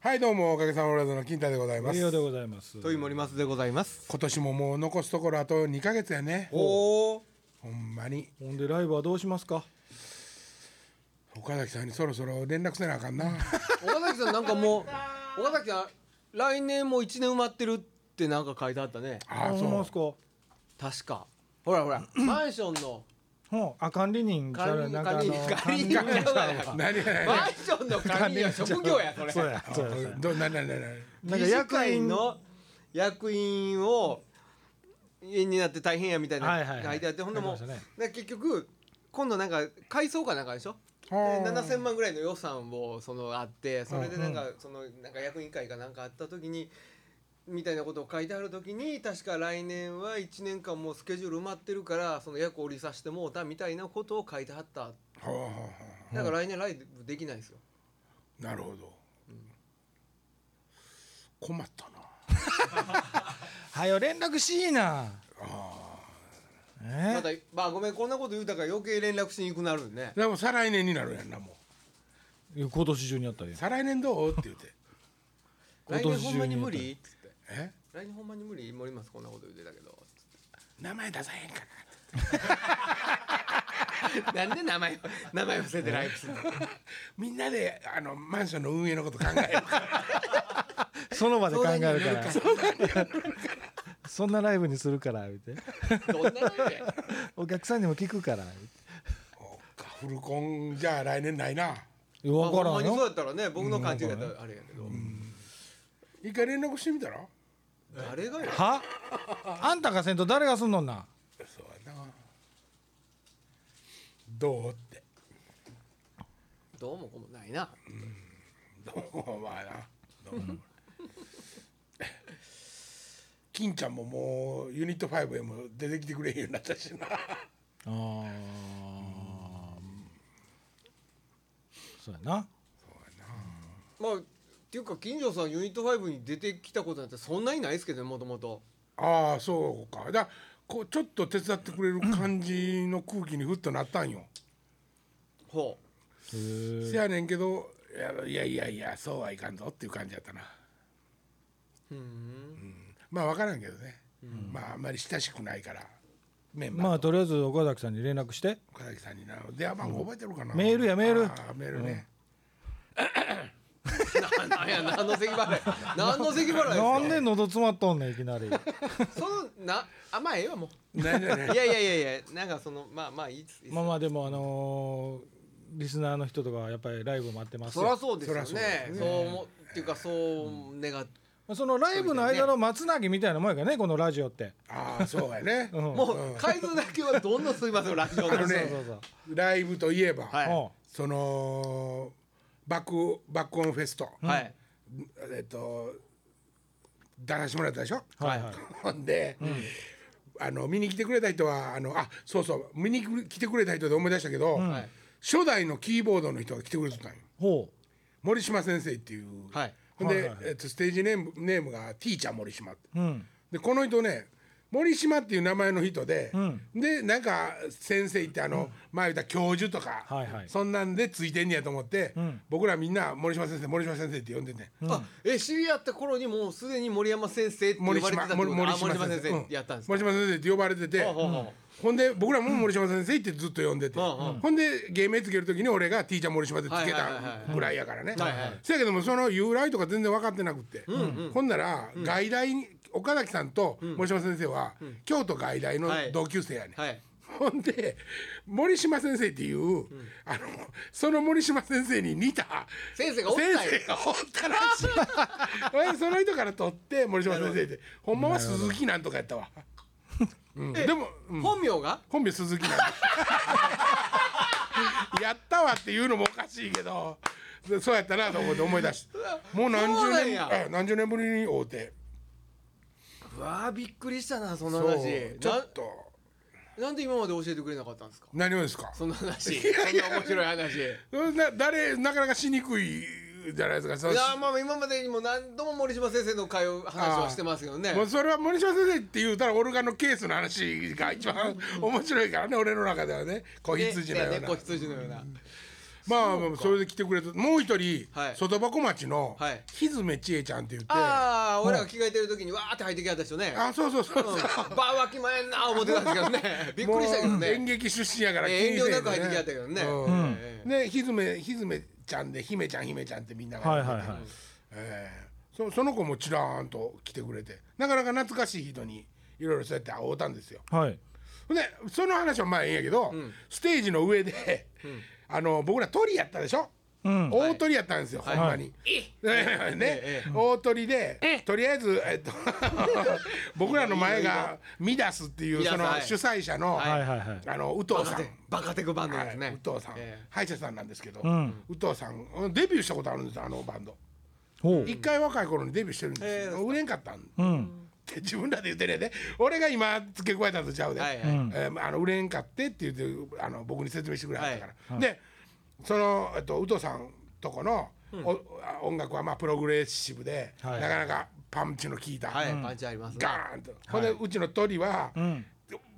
はいどうもおかげさまブラザーの金太でございます栄養でございます。という森松でございます。今年ももう残すところあと2ヶ月やねおお。ほんまにほんでライブはどうしますか？岡崎さんにそろそろ連絡せなあかんな 岡崎さんなんかもう岡崎さん来年も一年埋まってるってなんか書いてあったね。ああそうほんすか？確か。ほらほらマンションのほう、あ、管理人。管理人。なんかあの管理人。管理人。管理人。管理人何や何やマンションの管理人は職業やそれ。そうや、そうや。そうやど何何何何なんか役員会の役員を家になって大変やみたいはいはいはい。な書いてあってほんでもう書いてましで結局今度なんか改装かなんかでしょ？ではあ7000万ぐらいの予算をそのあってそれでなんかそのなんか役員会かなんかあった時にみたいなことを書いてある時に確か来年は1年間もうスケジュール埋まってるからその役を降りさせてもうたみたいなことを書いてはった。はあはあはだから来年ライブできないですよ。あなるほど。困ったな。はよ、連絡しいな。え？またまあごめんこんなこと言うたから余計連絡しにくくなるね。でも再来年になるやんなもいや今年中にやったら再来年どう？って言って来年ほんまに無理？っつってえ？来年ほんまに無理森松こんなこと言ってたけど。名前出さへんから なんで名前を名前を伏せてライブするのみんなであのマンションの運営のこと考えるか。ら その場で考えるか相談にら。そんなライブにするから、言って。どんなライブやお客さんにも聞くから。言って。そうかフルコンじゃあ来年ないな。いやわからんまあほんまにそうよ。やったらね僕の勘違いだったらあれやけど、一回連絡してみたら？誰がよは？あんたがせんと、誰がすんのんな？そうやな。どうって？どうもこうもないな。どうもまあな。どうも。金ちゃんももうユニット5へも出てきてくれへんようになったしな。ああ。そうやな。まあっていうか金城さんユニット5に出てきたことなんてそんなにないですけどねもともと。ああそうか。だこうちょっと手伝ってくれる感じの空気にふっとなったんよ、ほへえせやねんけどいやいやいやそうはいかんぞっていう感じやったな。ううん。まあ分からんけどね、まああんまり親しくないから。メンバーまあとりあえず岡崎さんに連絡して。岡崎さんにな電話番号覚えてるかな、メールやメール。メールね、ななんや何の咳払い何の咳払いですか？なんで喉詰まっとんねんいきなり。そのなあまあええわもう。いやいやいやいやなんかそのまあまあいいっすいいっす。まあまあでもあのーリスナーの人とかはやっぱりライブ待ってますそりゃよそうですよそりゃそうですね。そう思っていうかそう願っそのライブの間の松なぎみたいなもんやからねこのラジオって、ああそうやね、うん、もう回数だけはどんどんすいませんラジオで。あのねそうそうそうライブといえば、はい。おそのバックバックオンフェスト、はい。えっと出させてもらったでしょ、うはいはい。ほんで、あの見に来てくれた人はあのあそうそう見に来てくれた人で思い出したけど、はい。初代のキーボードの人が来てくれてたんよ。ほ森島先生っていう、はい。ほんで、はいはいはい。えっと、ステージネームネームがティーチャー森島って。ううん。でこの人ね森島っていう名前の人で、ん。でなんか先生ってあの、前言った教授とか、はいはい。そんなんでついてんねやと思って、ん。僕らみんな森島先生森島先生って呼んでて、あえ知り合った頃にもうすでに森山先生って呼ばれてたってこと森島先うん。生やったんですか？森島先生って呼ばれてて、ほん。で僕らも森島先生ってずっと呼んでて、ほんで芸名つける時に俺がティーチャー森島でつけたぐらいやからね。はいはいせやけどもその由来とか全然分かってなくって、ほんなら外大に岡崎さんと森島先生は京都外大のはい。同級生やねん、はい。ほんで森島先生っていう、あのその森島先生に似た先生がおったらしい。その人から取って森島先生って。ほんまは鈴木なんとかやったわ、うん、でも、うん。本名が？本名鈴木なんだ やったわっていうのもおかしいけど。でそうやったなと思って思い出してもう何十年何十年ぶりに会うて。うわあびっくりしたなそのそう。話ちょっと。ななんで今まで教えてくれなかったんですか？何をですか？そんな話そんな面白い話。いな誰なかなかしにくいじゃないですか。そのやまあ今までにも何度も森島先生の会を話はしてますけどね。もうそれは森島先生って言うたらオルガンのケースの話が一番面白いからね俺の中ではね。子羊のような。ね子羊のようなまあまあそれで来てくれてもう一人、はい。外箱町のはい。ひずめちえちゃんって言って、ああ俺らが着替えてる時にわーって入ってきはった人ね。あそうそうそうそう、う。ん。バーわきまえんな思ってたんですけどね。びっくりしたけどもう演ね劇出身やから遠慮なく入ってきはったけどね。うん。えでひずめひずめちゃんで姫ちゃん姫ちゃんってみんながはいはいはい。えー。そその子もちらーんと来てくれて。なかなか懐かしい人にいろいろそうやって会うたんですよ。はい。でその話はまあええんやけど、ステージの上で、あの僕ら鳥やったでしょ、うん。大鳥やったんですよ、ほんまに。ね。え大鳥でとりあえず、えっと、僕らの前がミダスっていうその主催者の、はい。はいはいあの宇藤さん。バカテ。クバンドはい、ですね。宇藤さん、え歯医者さんなんですけど、ん。宇藤さんデビューしたことあるんですよあのバンド。一回若い頃にデビューしてるんですえよ、売れんかったん。うんって自分らで言ってね。で俺が今付け加えたんとちゃうで、はいはい。えーあの売れんかってって言ってあの僕に説明してくれはったから、でその、えっと、宇藤さんとこの、おあ音楽はまあプログレッシブで、はい。なかなかパンチの効いた、はいパンチありますね。ガーンと、ほんでうちの鳥は、ん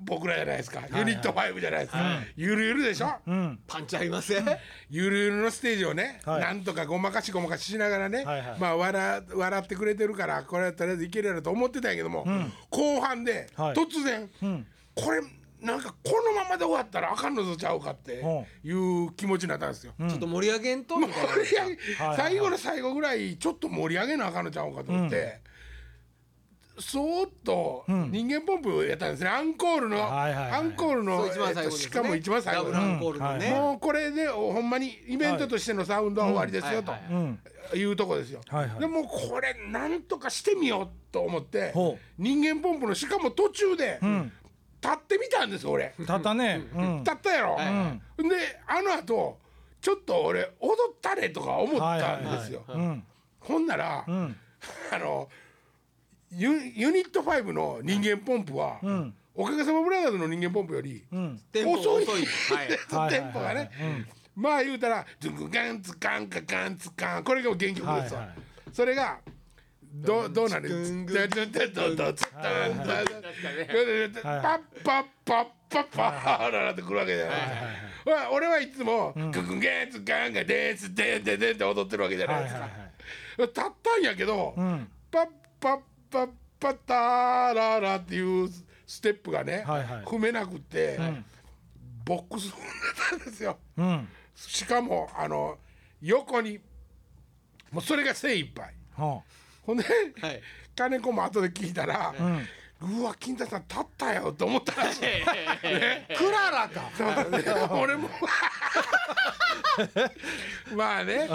僕らじゃないですか、ユニット5じゃないですか、ゆるゆるでしょ、うん。パンチあります？ねゆるゆるのステージをね、はい。なんとかごまかしごまかししながらね、はいはい。まあ笑笑ってくれてるからこれはとりあえずいけるやろと思ってたんやけども、後半で、はい。突然、ん。これなんかこのままで終わったらあかんのぞちゃうかっていう気持ちになったんですよ。ちょっと盛り上げんと？みたいな。盛り上げはい最後の最後ぐらいちょっと盛り上げなあかんのちゃうかと思って、そーっと人間ポンプやったんですね。アンコールの、はいはいはい。アンコールのしかも一番最後。ダブルアンコールのね。もうこれでおほんまにイベントとしてのサウンドは終わりですよとはいはいうとこですよ。はいはい。でもうこれなんとかしてみようと思ってほ人間ポンプのしかも途中でん。立ってみたんです俺。たったね。うん。立ったやろ。はいであの後ちょっと俺踊ったれとか思ったんですよ。うん。ほんなら、ん。あのユユニット5の人間ポンプは、おかげさまブラザーズの人間ポンプより、遅い。遅い。はい。テンポがね、まあ言うたら「ズングガンツカンカカンツカン」これが原曲ですわ、はいはいそれがどどうなんパッパッパッパッパーララってくるわけじゃないですか。まあ俺はいつも「ググゲンツガンガデンツデンデンデン」って踊ってるわけじゃないですか。はいはいはい立ったんやけど、んパッパッパッパッターララっていうステップがね、はいはい。踏めなくて、ボックス踏んでたんですよ。うん。しかもあの横にもうそれが精一杯。はほんで、はい。金子も後で聞いたら、うわ金太さん立ったよと思ったらしい。クララか。俺も まあね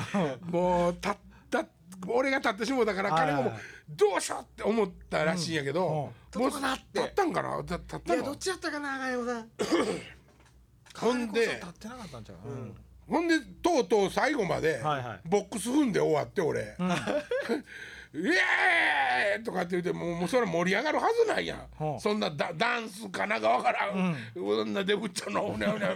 もう立った俺が立ってしもうたからはい彼もどうしようって思ったらしいんやけど、もう立ったかなって。立ったんかな？立立ったの？いやどっちやったかな金子さん。ほんで立ってなかったんちゃう？うん。ほんでとうとう最後まではいはい。ボックス踏んで終わって俺「イエーイ!」とかって言ってもうもうそれ盛り上がるはずないやん、ほうそんなダダンスかなんかわからん、そんなデブッチョのうねうね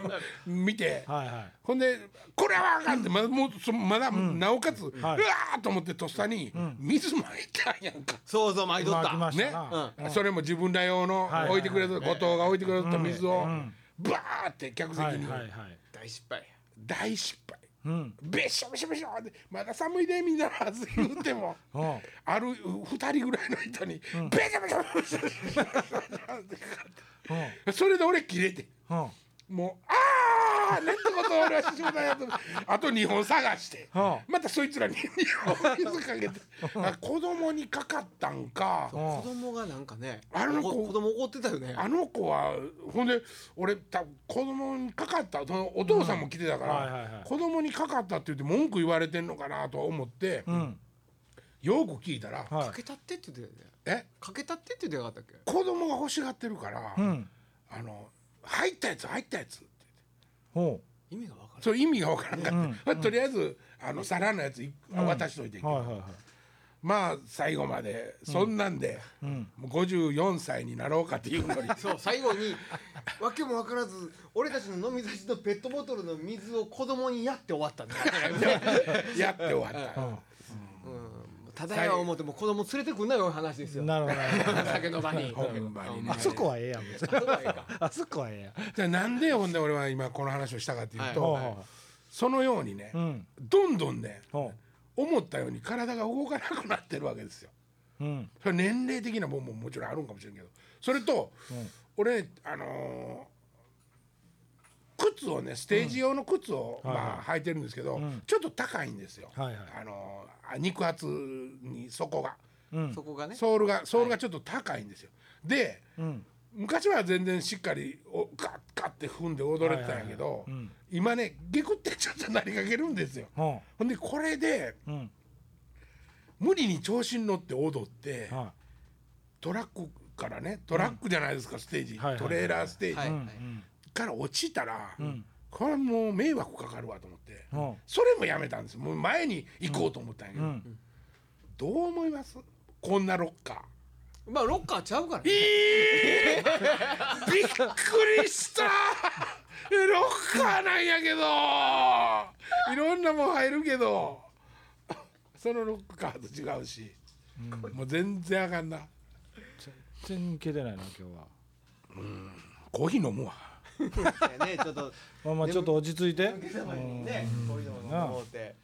見て。はいはい。ほんでこれはあかんってまだもうそまだ、なおかつ、うわと思ってとっさに、水まいたんやんか。そうそう巻いとった。ね、それも自分ら用のはい置いてくれた、後藤が置いてくれた水を、ん。バーって客席に、はいはいはい。大失敗。大失敗。うん。べしょべしょべしょってまだ寒いでみんなはず言ってもうん。ある二人ぐらいの人に、べしょべしょべしょべしょうん。それで俺切れて。うん。もうああなんてことを俺はしようだよとあと2本探して。はまたそいつらに 2本水かけて。あ。子供にかかったんか。子供がなんかねあの子お子供怒ってたよね。あの子はほんで俺た子供にかかったそのお父さんも来てたかはいはいはい。ら子供にかかったって言って文句言われてんのかなと思ってうん。よく聞いたらはい。かけたってって言ってたよね。え？かけたってって言ってなかったっけ？子供が欲しがってるからうん。あの入ったやつ入ったやつほ意味がわからそれ意味がわからんかった、とりあえずあの皿のやつい渡しといてんけど、うはいはいはい。まあ最後までそんなんで、もう54歳になろうかっていうのに。んそう最後にわけも分からず俺たちの飲み差しのペットボトルの水を子供にやって終わったんだよ。やって終わった、うんただや思っても子供連れてくんなよ話ですよ。なるほど。酒の場に。あそこはええやん別に。あそこはええやん。じゃあなんでほんで俺は今この話をしたかっていうと、そのようにね、うん。どんどんねほ思ったように体が動かなくなってるわけですよ。ううん。それ年齢的なもんももちろんあるんかもしれんけどそれと、俺あのー靴をねステージ用の靴を、はいはい。まあ履いてるんですけど、ん。ちょっと高いんですよ、はいはい。あの肉厚に底が。うん。そこがね。ソールがソールがちょっと高いんですよ。でうん。昔は全然しっかりおガッガッて踏んで踊れてたんやけど、はいはいはいうん。今ねゲクってちょっとなりかけるんですよ。ほほんでこれでううん。無理に調子に乗って踊って、はトラックからねトラックじゃないですか、ステージ、はいはいはいトレーラーステージ、から落ちたら、ん。これもう迷惑かかるわと思って、ほそれもやめたんです。よもう前に行こうと思ったんやけど、ううん。どう思います？こんなロッカー。まあロッカーちゃうからね。えー、びっくりした。ロッカーなんやけど。いろんなもん入るけど。そのロッカーと違うし、もう全然あかんな。全然いけてないな今日は。コーヒー飲むわねちょっとまあまあちょっと落ち着いて。ねこういうのも思って。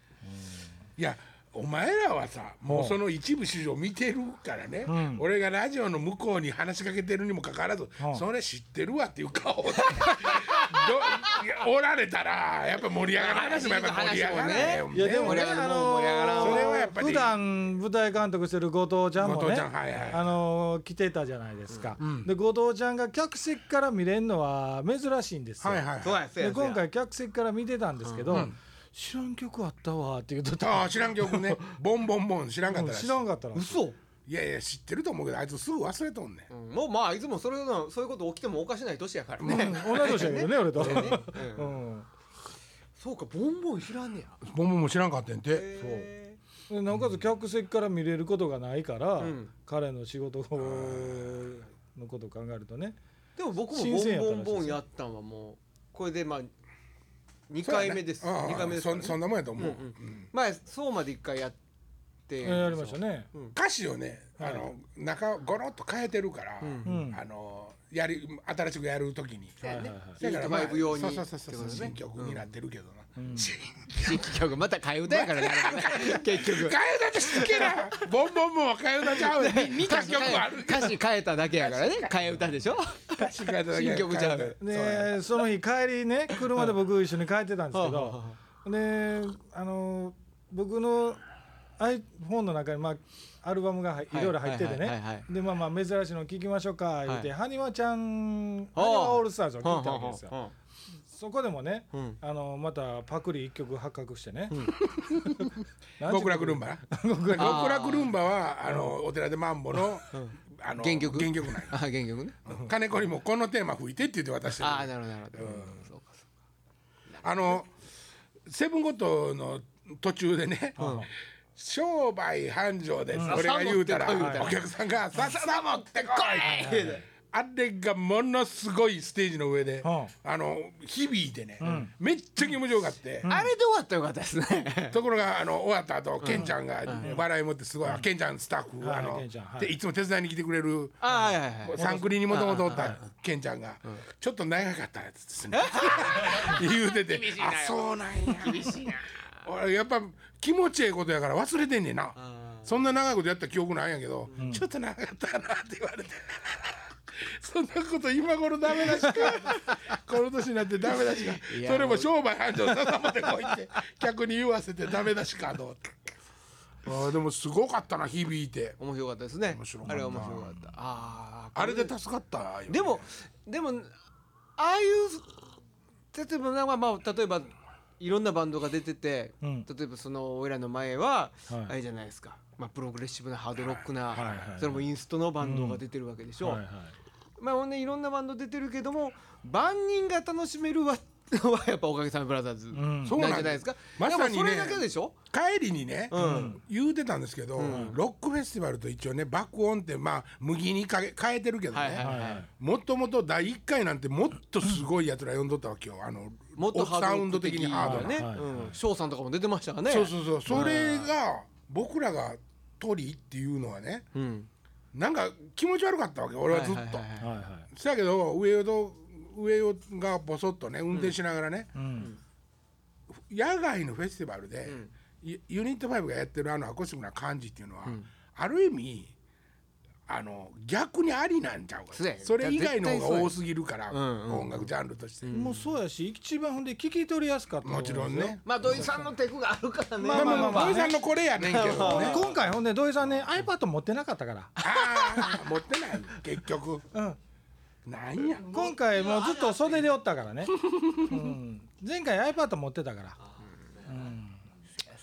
いやお前らはさもうその一部始終見てるからね、うん。俺がラジオの向こうに話しかけてるにもかかわらず、ん。それ知ってるわっていう顔で おられたらやっぱ盛り上がる話もやっぱ盛り上がらないよ。いやでもね盛り上がるあのわそれはやっぱり。普段舞台監督してる後藤ちゃんも後藤ねちゃんはいはい。あの来てたじゃないですか。ん。で後藤ちゃんが客席から見れるのは珍しいんですよ。はいはいそうやそうや。で今回客席から見てたんですけどうん知らん曲あったわって言うとああ知らん曲ね。ボンボンボン知らんかったらしい。知らんかったら嘘。いやいや知ってると思うけどあいつすぐ忘れとんねん。うんもうまあいつもそれのそういうこと起きてもおかしない年やからね。うん同い年やけどね 俺と。ねううん。ん。そうかボンボン知らんねや。ボンボンも知らんかったんて。へでなおかつ客席から見れることがないから、ん。彼の仕事のことを考えるとね。ーでも僕もボンボンボンやったんはもうこれでまあ2回目です。そうやね2回目ですからね。そそんなもんやと思う、うんうん前そうまで1回やって。やりましたね。歌詞をねあの中ゴロッと変えてるから、うん。あのやり新しくやるときに、はいユニットファイブ用に。そうそうそうそう。ってことね新曲になってるけどな、新曲。また替え歌やからね 結局。替え歌ってすっげえなボンボンボンは替え歌ちゃうね。似た曲ある。歌詞変えただけやからね。替え歌でしょ？歌詞変えただけ新曲ちゃう替え歌でその日帰りね車で僕一緒に帰ってたんですけはどであの僕の iPhone の中にまあアルバムが入いろいろ入っててはいはいはいはねでまあまあ珍しいの聞きましょうか言ってはハニワちゃんあハニワオールスターズを聞いたわけですよ。はそこでもねうん。あのまたパクリ一曲発覚してね。極楽ルンバ？極楽ルンバ。はあのお寺でマンボのあの原曲？原曲なんよあ原曲ね。金子にもこのテーマ吹いてって言って渡してる。ああなるほどなるほど。そうかあのセブンゴットの途中でね、商売繁盛です、俺が言うたら、ささ持ってこい言うたら。お客さんが「さっさ持ってこい!」あれがものすごいステージの上で、うん。あの響いてね、めっちゃ気持ちよかって、あれで終わったらよかったですね。ところがあの終わった後、ケンちゃんが笑い持ってすごい、ケンちゃんスタッフ、はいあのでいつも手伝いに来てくれるはいサンクリにもともとおったケンちゃんが「ちょっと長かったやつですね」言うてて「あそうなんや」厳しいな俺やっぱ気持ちええことやから忘れてんねんな。そんな長いことやった記憶ないんやけど「ちょっと長かったな」って言われて。そんなこと今頃ダメだしか。この年になってダメだしか。それも商売繁盛ささまでこいって客に言わせてダメだしかと思って。あーでもすごかったな響いて。面白かったですね。面白かった。あれは面白かった。あああれで助かったよ。ねでもでもああいう例えばなんかまあ例えばいろんなバンドが出てて、うん。例えばその俺らの前は、はい。あれじゃないですか、まあ、プログレッシブなハードロックな、はいはいそれもインストのバンドが出てるわけでしょ、はいはいまあほんでいろんなバンド出てるけども万人が楽しめるははやっぱおかげさまブラザーズうなん。なんじゃないですか、まさにねでもそれだけでしょ？帰りにね、うん。言うてたんですけど、ロックフェスティバルと一応ね爆音ってまあ麦にかけ変えてるけどね、はいはいはい。はいもともと第1回なんてもっとすごいやつら呼んどったわけよ。あのもっとサウンド的にハードな、ね、はい。はいうさんとかも出てましたからね。そうそうそう。それが僕らが鳥っていうのはねうん。なんか気持ち悪かったわけ俺はずっと。そやけど上与と上与がボソッとね運転しながらね、うん。野外のフェスティバルで、ユユニット5がやってるあのアコースティックな感じっていうのは、ある意味あの逆にありなんちゃうか。そうや。それ以外の方が多すぎるから、んうん。音楽ジャンルとして、もうそうやし一番ほんで聞き取りやすかったもちろんね。まあ土井さんのテクがあるからね。まあまあまあまあ土井さんのこれやねんけどね。今回ほんで土井さんね iPad 持ってなかったから。ああ持ってない。結局。うん。なんや。今回もうずっと袖でおったからね、うん、前回 iPad 持ってたから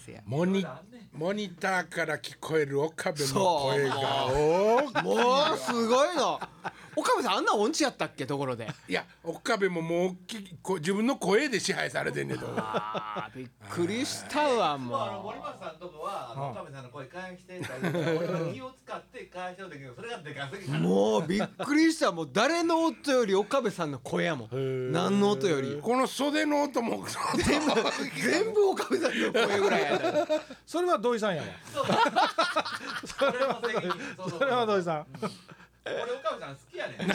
せや。モニモニターから聞こえる岡部の声が大きいもうすごいの岡部さんあんな音痴やったっけ？ところで。いや岡部ももう大きいこ自分の声で支配されてんねんと。あーびっくりしたわもう。あのも森松さんとこはあの岡部さんの声返してって言ったら俺を使って返しけどそれがでかすぎたうもうびっくりした。もう誰の音より岡部さんの声やもん。何の音より。この袖の音も全部全部岡部さんの声ぐらいやった。それは土井さんやわ。そ れも責任そうそう。それは土井さん俺岡部さん好きやねん。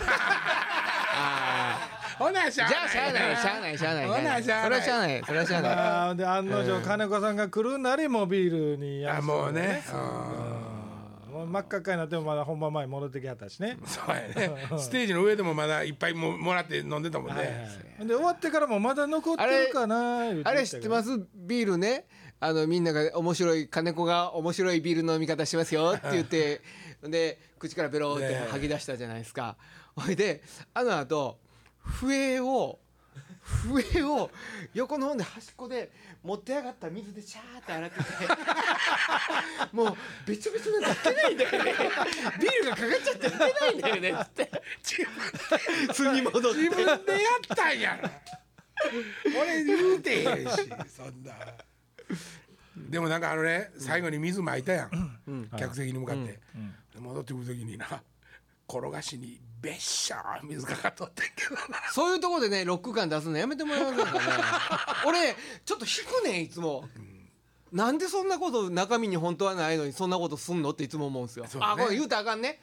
ほなしゃじゃあしゃあないしゃあないしゃあない。ほなしゃあない。それはしゃあないそれはしゃあない。あーで案の定金子さんが来るなりもうビールにやあもうね。もう真っ赤っかになってもまだ本番前に戻ってきはったしね。うんそうやね。ステージの上でもまだいっぱいももらって飲んでたもんはいはいねで終わってからもまだ残ってるかなあれ知ってます？すビールね。あのみんなが面白い金子が面白いビールの飲み方しますよって言ってで口からベローって吐き出したじゃないですか。ほいであの後笛を笛を横の方で端っこで持って上がった水でシャーって洗ってて。もうべちょべちょで出けないんだよね。ビールがかかっちゃって出けないんだよね。っつって。自分普通に戻って自分でやったんやろ俺言うてへんしそんな。でもなんかあのね最後に水まいたやん、客席に向かって、戻ってくる時にな 転がしにべっしゃー水かかっとってんけどな。そういうところでねロック感出すのやめてもらえませんかね。俺ちょっと引くねんいつも、なんでそんなこと中身に本当はないのにそんなことすんのっていつも思うんですよ、ね。あこれ言うたらあかんね。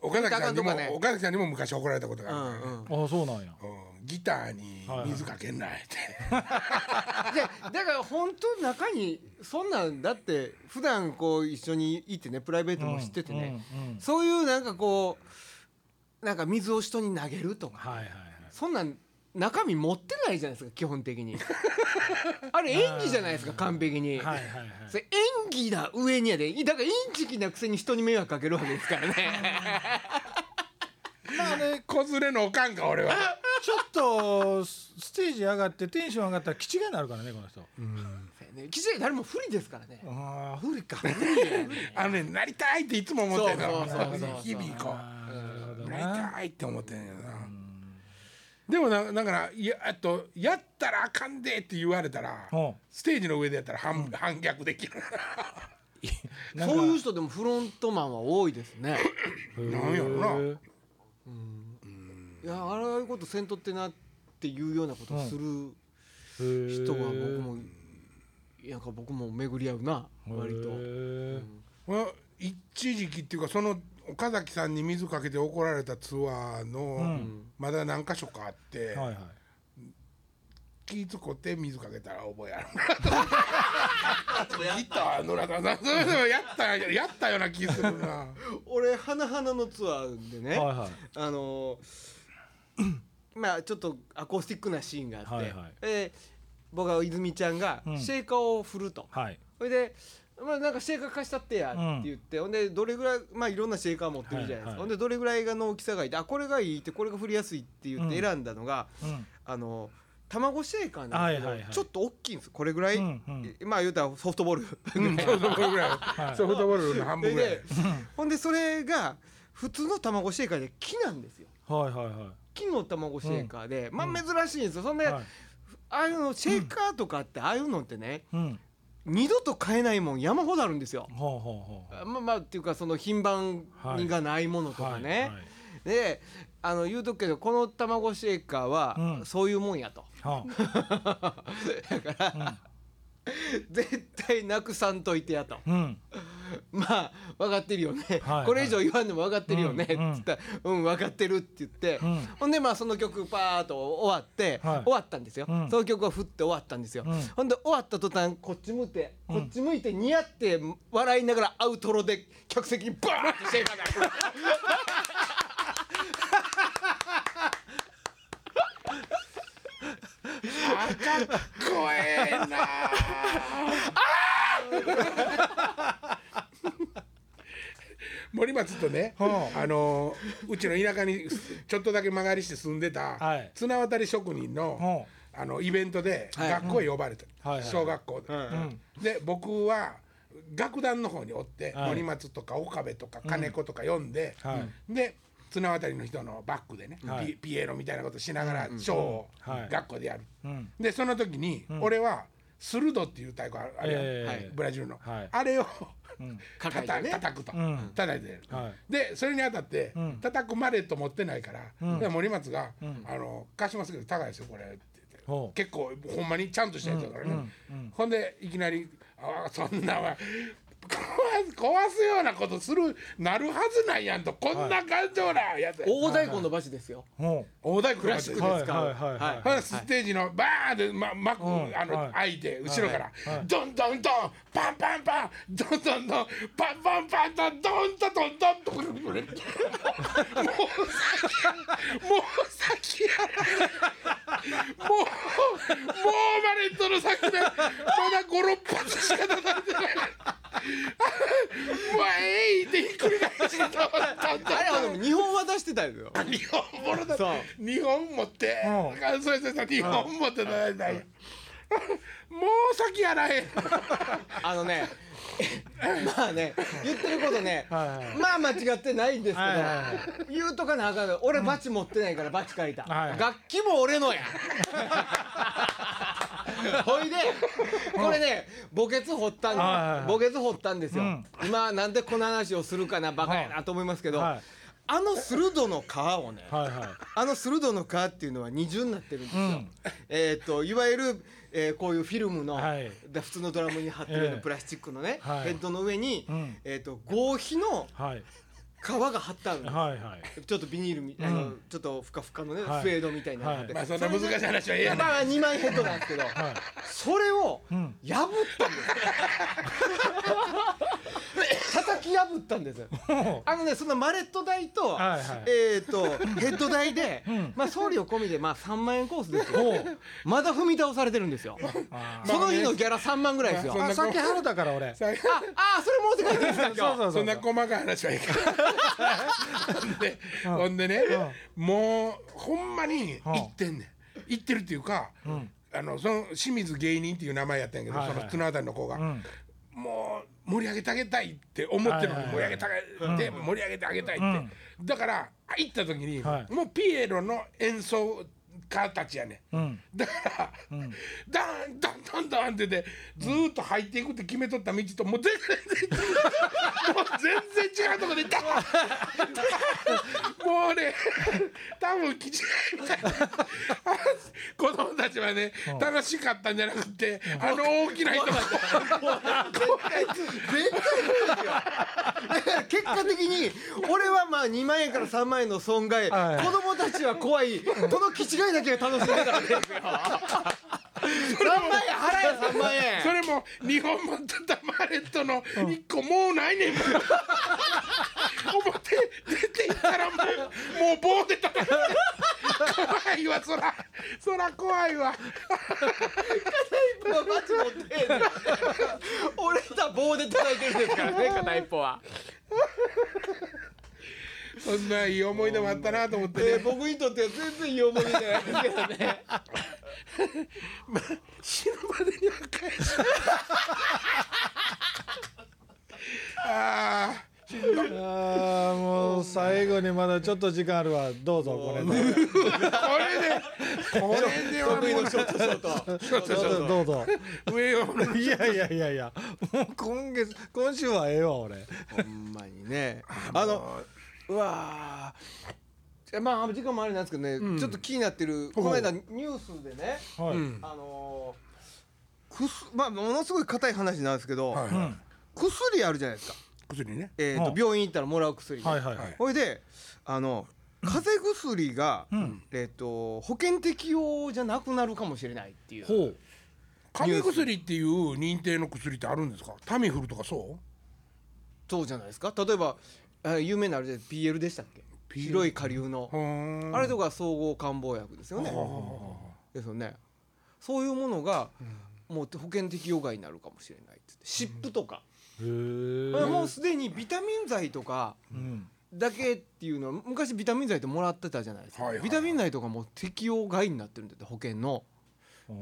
お岡崎さんにも、ね。岡崎さんにも昔怒られたことがうんあるからね、うん。あそうなんや。うんギターに水かけんないって、でだから本当中にそんなんだって普段こう一緒にいてねプライベートも知っててね、うんうんそういうなんかこうなんか水を人に投げるとか、はいはいはい。そんなん中身持ってないじゃないですか基本的に。あれ演技じゃないですか完璧に、はいはいはい。それ演技な上にやで。だからインチキなくせに人に迷惑かけるわけですからね まあね子連れのおかんか俺は。ちょっとステージ上がってテンション上がったら気違いになるからねこの人。ね記事誰も不利ですからね。ああ不利か。あのねなりたいっていつも思ってんの。そうそうそうそう日々こう。なりな。たいって思ってんやな。でもなだからいやあとやったらあかんでって言われたらほステージの上でやったら反,、反逆できる。うなんか。そういう人でもフロントマンは多いですね。なんやろなへーいやああいうことせんとってなっていうようなことをする人は僕もなんか僕も巡り合うな割と。へー。まあ一時期っていうかその岡崎さんに水かけて怒られたツアーの、ん。まだ何箇所かあって、はいはい気ぃ使って水かけたら覚えあるギターの中さんそれでもやったやったような気するな。俺花々のツアーでね、はいはい。あのーまあちょっとアコースティックなシーンがあって、はいはい。で僕は泉ちゃんがうん。シェイカーを振ると、はい。それで、まあ、なんかシェイカー貸したってやって言って、ほんでどれぐらいまあいろんなシェイカー持ってるじゃないですか、はいはい。ほんでどれぐらいがの大きさがいてあこれがいいってこれが振りやすいって言ってうん。選んだのが、うん。あの卵シェイカーなんですけど、はいはいはい。ちょっと大きいんですこれぐらい、うんうん。まあ言うたらソフトボール、うん。ソフトボールぐらい、はい。ソフトボールの半分ぐらい。でほんでそれが普通の卵シェイカーで木なんですよ。はいはいはい。木の卵シェイカーで、まあうん。珍しいんですよ。そんで、はい。ああいうのシェイカーとかって、ああいうのってねうん。二度と買えないもん山ほどあるんですよ。ほうほうほうまあまあっていうかその品番がないものとかね、はいはいであの言うとくけどこの卵シェイカーはうん。そういうもんやと、は だから、絶対なくさんといてやと。うん。まあ分かってるよね、はいこれ以上言わんでも分かってるよね」ってうん。言ったら「うん分かってる」って言って、うんほんでまあその曲パーッと終わって、はい。終わったんですよ、うん。その曲が振って終わったんですよ、うん。ほんで終わった途端こっち向いてこっち向いてニヤって笑いながらアウトロで客席にバーってシェイカーがあかっこええな。森松とね、はあ。のうちの田舎にちょっとだけ曲がりして住んでた、はい。綱渡り職人の、あ。のイベントではい。学校へ呼ばれて、小学校で、うん。で僕は楽団の方におって、はい。森松とか岡部とか金子とか呼んで、はい。で綱渡りの人のバックでね、はい。ピピエロみたいなことしながらショーをはい。学校でやる、うん。でその時に、俺はスルドっていう太鼓あれやん、ええ。ブラジルの、はい。あれをうん。た抱えてね。叩くと、うん。叩いてやる、はい。でそれにあたって、うん。叩くマレット持ってないから、うん。で森松が、ん。あの「貸しますけど高いですよこれ」って。言って結構ほんまにちゃんとしたやつだからね、うん。うん。ほんでいきなり「ああそんなは壊 す壊すようなことするなるはずないやん」と。こんな感情なやつ、大太鼓の場所ですよ。ほ大太鼓クラシックでで使うはいはいはいステージのバーンって、ま、あの、はい。開いて後ろから、はい。ドンドンドンパンパンパンドンドンドンパンパンパンドンドンドンドンドンもう先もう先やらもうもうマレットの先でまだ56発しか叩いてないもうえいってひっくり返してドンドンドンあれはでも日本は出してたよ。日本物だそう。日本持って、うそうそうそう日本持ってただいもう先やらへん。あのね まあね言ってることねはいはい。まあ間違ってないんですけど、はいはいは言うとかなあかんの。俺バチ持ってないからバチ借りた、はいはい。楽器も俺のや ほいでこれね墓穴掘ったん、墓穴掘ったんですよ、うん。今なんでこの話をするかなバカやなと思いますけど、はい。あの鋭の皮をね、あの鋭の皮っていうのは二重になってるんですよ。うん。えっ、といわゆる、えーこういうフィルムの、普通のドラムに貼ってるようなええ。プラスチックのね、はい。ヘッドの上に、うん。えっ、と合皮のはい皮が貼ってあるんです。はいはい。ちょっとビニールみ、あのうん。ちょっとふかふかのね、はい。フェードみたいなのがあって、まあそんな難しい話はええやんまあ2枚ヘッドなんですけど、はい。それをうん。破ったんです破ったんですよ。ほ あのねそのマレット代と、はいはい。えっ、と ヘッド代で、ん。まあ送料込みでまあ3万円コースですよ。まだ踏み倒されてるんですよ。あ その日のギャラ3万ぐらいですよ、まあ払ったから俺。さああそれ持って帰っていいです日そうそうそんな細かい話はいいからほん。でほんでねもうほんまに言ってんねん。言ってるっていうかん。あのその清水芸人っていう名前やったんやけどはいはい。その綱渡りの子が。うん。もう盛り上げてあげたいって思ってるの盛り上げてあげて盛り上げてあげたいって。だから行った時にはい。もうピエロの演奏家たちやねん。うん。だから、ダンダンダンダンって言ってずーっと入っていくって決めとった道ともう全然もう全然違うとこでダン もうね多分気違いみたい。な子供たちはね楽しかったんじゃなくてあの大きな人。が結果的に俺はまあ2万円から3万円の損害、はい子供たちは怖いこの気違いだけが楽しんでたわけですよ3万円払え3万円それも日本持ってたマレットの一個もうないねん。表出ていったらもうもう棒で叩いて。怖いわそら。そら怖いわ。バチ持ってんねん。俺ら棒で叩いてるんですからね片一方は、そんないい思い出もあったなと思ってね、えー僕にとっては全然いい思い出じゃないですけどね。死ぬまでには返し。あああーもう最後にまだちょっと時間あるわ。どうぞこれで。れで。これではもう。ショートショートどうぞ。どうぞ。上をいやいやいやいやもう今月今週はええわ俺。ほんまにね。あのうわー。まあ時間もあれなんですけどね、ちょっと気になってるこの間ニュースでねはい、うん。あのーくすまあものすごい硬い話なんですけど、はいうん。薬あるじゃないですか。薬ね。えーとうん。病院行ったらもらう薬ねはいはいはい。ほいであの風邪薬が、うん。えー、と保険適用じゃなくなるかもしれないっていう。ほう。風邪薬っていう認定の薬ってあるんですか？タミフルとかそう？そうじゃないですか。例えばあ有名なあれで PL でしたっけ？白い下流の。あれとか総合漢方薬ですよね。ですよね。そういうものがもう保険適用外になるかもしれないっって湿布とか、もうすでにビタミン剤とかうん。だけっていうのは昔ビタミン剤ってもらってたじゃないですか、ビタミン剤とかも適用外になってるんだって保険の。と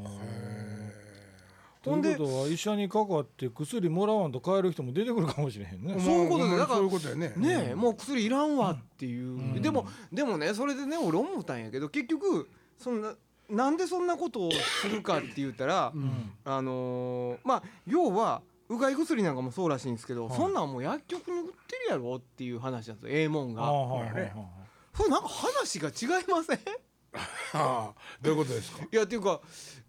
ほんでいうことは医者にかかって薬もらわんと帰る人も出てくるかもしれへんね。そういうことでだからういうことやね。ねえもう薬いらんわっていう、んでもでもねそれでね俺思ったんやけど結局そんななんでそんなことをするかって言ったら、うん。あのーまあ要はうがい薬なんかもそうらしいんですけど、はい。そんなんもう薬局に売ってるやろっていう話なんですよ。ええもんが。ああはいはいはいそれなんか話が違いません？はあ どういうことですか？いやっていうか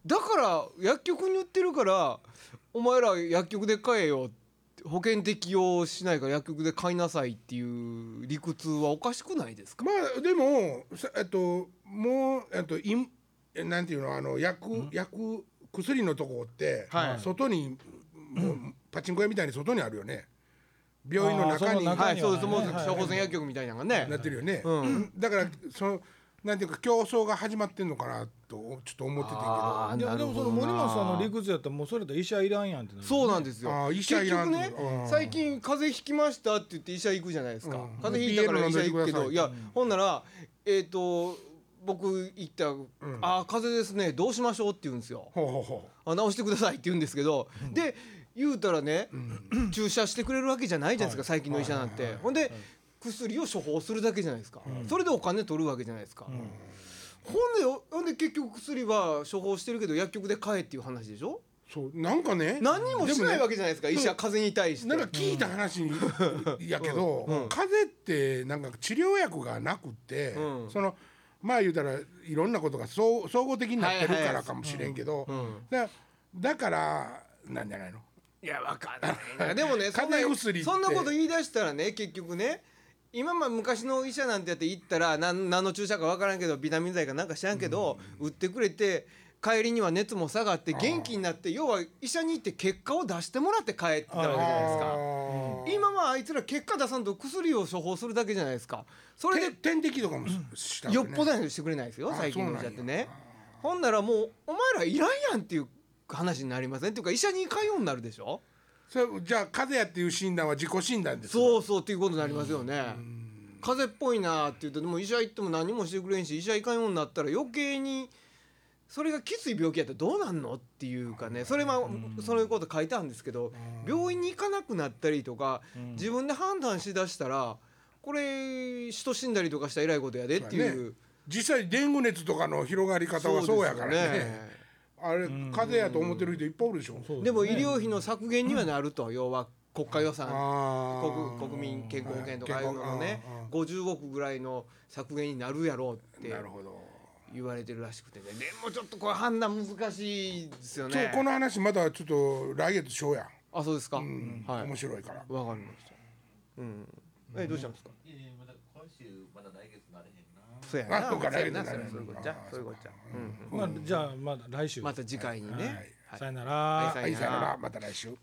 だから薬局に売ってるからお前ら薬局で買えよ。保険適用しないから薬局で買いなさいっていう理屈はおかしくないですか？まあでもさえっともうえっといんえなんていうの？あの薬薬薬のとこって、はい外にもうパチンコ屋みたい。に外にあるよね。病院の中にはいそうです。もう処方箋薬局みたいなのがね。なってるよね、うん。だからそのなんていうか競争が始まってんのかなとちょっと思っててんけど。いやでもその森本さんの理屈やったらもうそれと医者いらんやんってなる。そうなんですよ。医者いらん結局ねうん。最近風邪ひきましたって言って医者行くじゃないですか、うん。風邪ひいたから医者行くけ PL 飲んでください。どいや、ほんならえっ、と僕行ったら「あー風邪ですねどうしましょう?」って言うんですよ。ほうほうほ「あ治してください」って言うんですけど、で言うたらね、注射してくれるわけじゃないじゃないですか、最近の医者なんて、ほんで、薬を処方するだけじゃないですか、それでお金取るわけじゃないですか、ほんでほんで結局薬は処方してるけど薬局で買えっていう話でしょ？うそうなんかね何にもしないわけじゃないですか、医者風邪に対して。なんか聞いた話にやけど、うん。風邪ってなんか治療薬がなくって、うん。そのまあ言うたらいろんなことが総総合的になってるからかもしれんけど、うん。だだからなんじゃないの？いやわかんないな。でもねそんなそんなこと言い出したらね結局ね今まあ昔の医者なんてやって行ったら何何の注射か分からんけどビタミン剤かなんか知らんけど、売ってくれて帰りには熱も下がって元気になって要は医者に行って結果を出してもらって帰ってたわけじゃないですか。今はあいつら結果出さんと薬を処方するだけじゃないですか。それでて点滴とかもしたよっぽどやしてくれないですよあ最近の医者ってね。ほんならもうお前らいらんやんっていう話になりません？っていうか医者に通うようになるでしょ？それじゃあ風邪やっていう診断は自己診断ですかそうそうっていうことになりますよね。風邪っぽいなって言ってでも医者行っても何もしてくれんし医者行かんようになったら余計にそれがきつい病気やったらどうなんのっていうかね。それはそういうこと書いてあるんですけど病院に行かなくなったりとか自分で判断しだしたらこれ人死んだりとかしたらえらいことやでっていう。実際デング熱とかの広がり方はそうやからねあれ風邪やと思ってる人いっぱいおるでしょ、そうでも医療費の削減にはなると要は国家予算。国国民健康保険とかああいうののねあ50億ぐらいの削減になるやろうってーなるほど、言われてるらしくてね。でもちょっとこれ判断難しいですよね。この話またちょっと来月しようや、あそうですか、うん。はい。面白いから。わかりました。うん。えどうしたんですか、いやいやまだ今週まだ来月そうやな。あそうか来月なる。そういうことじゃ。そういうことじゃ。うんまあじゃあまだ来週。また次回にね、さよなら。はい。はいさよなら。また来週